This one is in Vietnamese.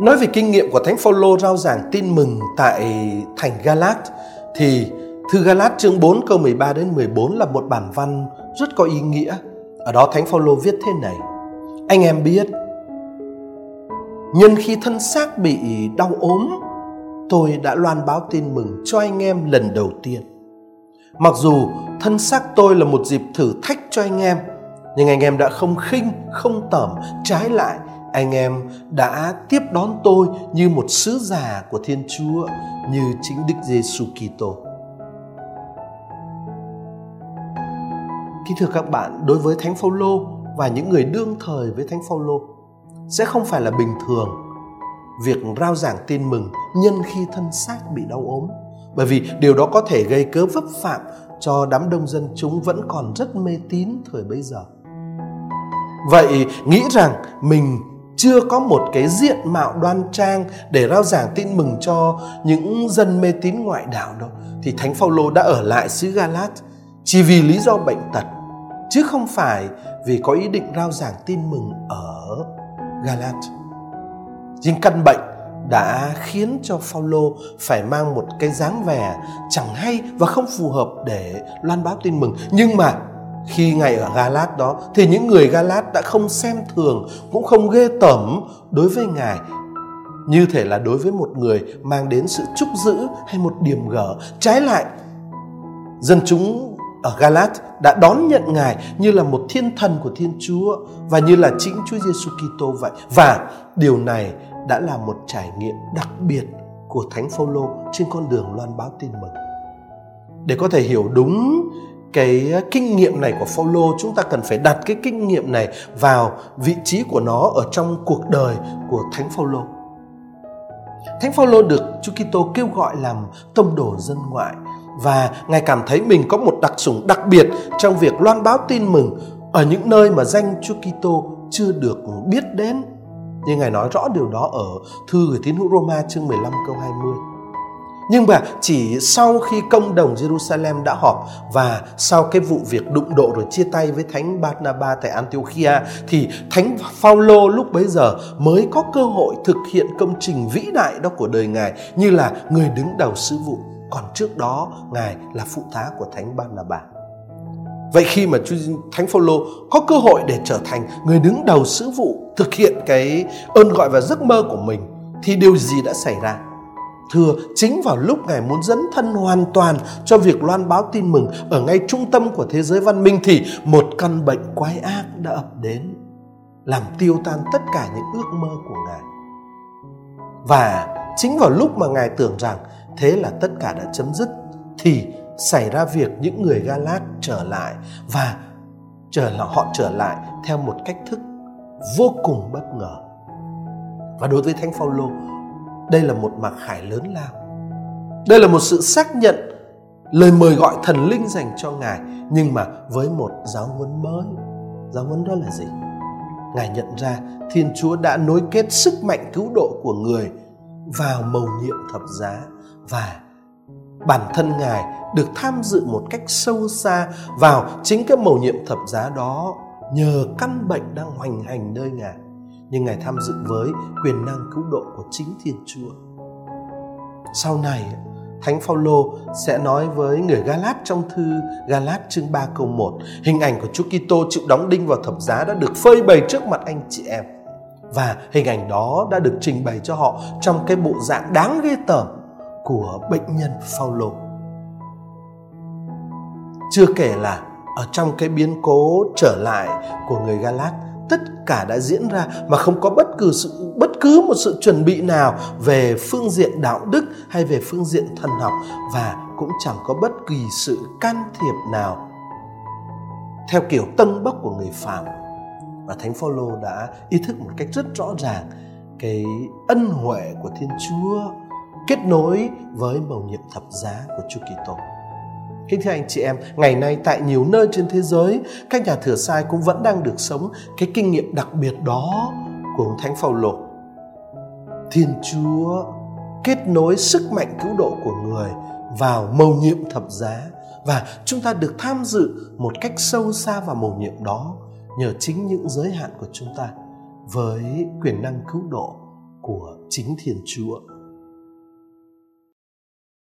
Nói về kinh nghiệm của Thánh Phaolô rao giảng tin mừng tại thành Galat thì thư Galat chương 4 câu 13 đến 14 là một bản văn rất có ý nghĩa. Ở đó Thánh Phaolô viết thế này: Anh em biết nhân khi thân xác bị đau ốm, tôi đã loan báo tin mừng cho anh em lần đầu tiên. Mặc dù thân xác tôi là một dịp thử thách cho anh em, nhưng anh em đã không khinh, không tởm, trái lại anh em đã tiếp đón tôi như một sứ giả của Thiên Chúa như chính Đức Giêsu Kitô. Kính thưa các bạn, đối với Thánh Phaolô và những người đương thời với Thánh Phaolô sẽ không phải là bình thường việc rao giảng tin mừng nhân khi thân xác bị đau ốm bởi vì điều đó có thể gây cớ vấp phạm cho đám đông dân chúng vẫn còn rất mê tín thời bấy giờ. Vậy nghĩ rằng mình chưa có một cái diện mạo đoan trang để rao giảng tin mừng cho những dân mê tín ngoại đạo đâu thì thánh phaolô đã ở lại xứ Galat chỉ vì lý do bệnh tật, chứ không phải vì có ý định rao giảng tin mừng ở Galat. Nhưng căn bệnh đã khiến cho Phaolô phải mang một cái dáng vẻ chẳng hay và không phù hợp để loan báo tin mừng. Nhưng mà khi ngày ở Galat đó, thì những người Galat đã không xem thường, cũng không ghê tởm đối với ngài. Như thể là đối với một người mang đến sự trúc giữ hay một điểm gở. Trái lại, dân chúng ở Galat đã đón nhận ngài như là một thiên thần của Thiên Chúa và như là chính Chúa Giêsu Kitô vậy. Và điều này đã là một trải nghiệm đặc biệt của Thánh Phaolô trên con đường loan báo tin mừng. Để có thể hiểu đúng cái ờ, kinh nghiệm này của Phaolô, chúng ta cần phải đặt cái kinh nghiệm này vào vị trí của nó ở trong cuộc đời của Thánh Phaolô. Thánh Phaolô được Chúa Kitô kêu gọi làm tông đồ dân ngoại và ngài cảm thấy mình có một đặc sủng đặc biệt trong việc loan báo tin mừng ở những nơi mà danh Chúa Kitô chưa được biết đến. Như ngài nói rõ điều đó ở thư gửi tín hữu Roma chương 15 câu 20. Nhưng mà chỉ sau khi công đồng Jerusalem đã họp và sau cái vụ việc đụng độ rồi chia tay với Thánh Barnaba tại Antiochia, thì Thánh Phaolô lúc bấy giờ mới có cơ hội thực hiện công trình vĩ đại đó của đời Ngài, như là người đứng đầu sứ vụ. Còn trước đó, Ngài là phụ tá của Thánh Barnaba. Vậy khi mà Thánh Phaolô có cơ hội để trở thành người đứng đầu sứ vụ thực hiện cái ơn gọi và giấc mơ của mình, thì điều gì đã xảy ra? Thưa, chính vào lúc Ngài muốn dấn thân hoàn toàn cho việc loan báo tin mừng ở ngay trung tâm của thế giới văn minh thì một căn bệnh quái ác đã ập đến, làm tiêu tan tất cả những ước mơ của Ngài. Và chính vào lúc mà Ngài tưởng rằng thế là tất cả đã chấm dứt thì xảy ra việc những người Galat trở lại và trở là họ trở lại theo một cách thức vô cùng bất ngờ. Và đối với Thánh Phaolô, đây là một mặc khải lớn lao. Đây là một sự xác nhận lời mời gọi thần linh dành cho Ngài, nhưng mà với một giáo huấn mới. Giáo huấn đó là gì? Ngài nhận ra Thiên Chúa đã nối kết sức mạnh cứu độ của người vào mầu nhiệm thập giá, và bản thân Ngài được tham dự một cách sâu xa vào chính cái mầu nhiệm thập giá đó nhờ căn bệnh đang hoành hành nơi Ngài nhưng Ngài tham dự với quyền năng cứu độ của chính Thiên Chúa. Sau này, Thánh Phaolô sẽ nói với người Galat trong thư Galat chương 3 câu 1, hình ảnh của Chúa Kitô chịu đóng đinh vào thập giá đã được phơi bày trước mặt anh chị em. Và hình ảnh đó đã được trình bày cho họ trong cái bộ dạng đáng ghê tởm của bệnh nhân Phaolô. Chưa kể là ở trong cái biến cố trở lại của người Galat tất cả đã diễn ra mà không có bất cứ sự, bất cứ một sự chuẩn bị nào về phương diện đạo đức hay về phương diện thần học và cũng chẳng có bất kỳ sự can thiệp nào theo kiểu tân bốc của người phàm. Và thánh phaolô đã ý thức một cách rất rõ ràng cái ân huệ của thiên chúa kết nối với mầu nhiệm thập giá của chúa kitô. Kính thưa anh chị em, ngày nay tại nhiều nơi trên thế giới, các nhà thừa sai cũng vẫn đang được sống cái kinh nghiệm đặc biệt đó của ông Thánh Phaolô. Thiên Chúa kết nối sức mạnh cứu độ của người vào mầu nhiệm thập giá và chúng ta được tham dự một cách sâu xa vào mầu nhiệm đó nhờ chính những giới hạn của chúng ta với quyền năng cứu độ của chính Thiên Chúa.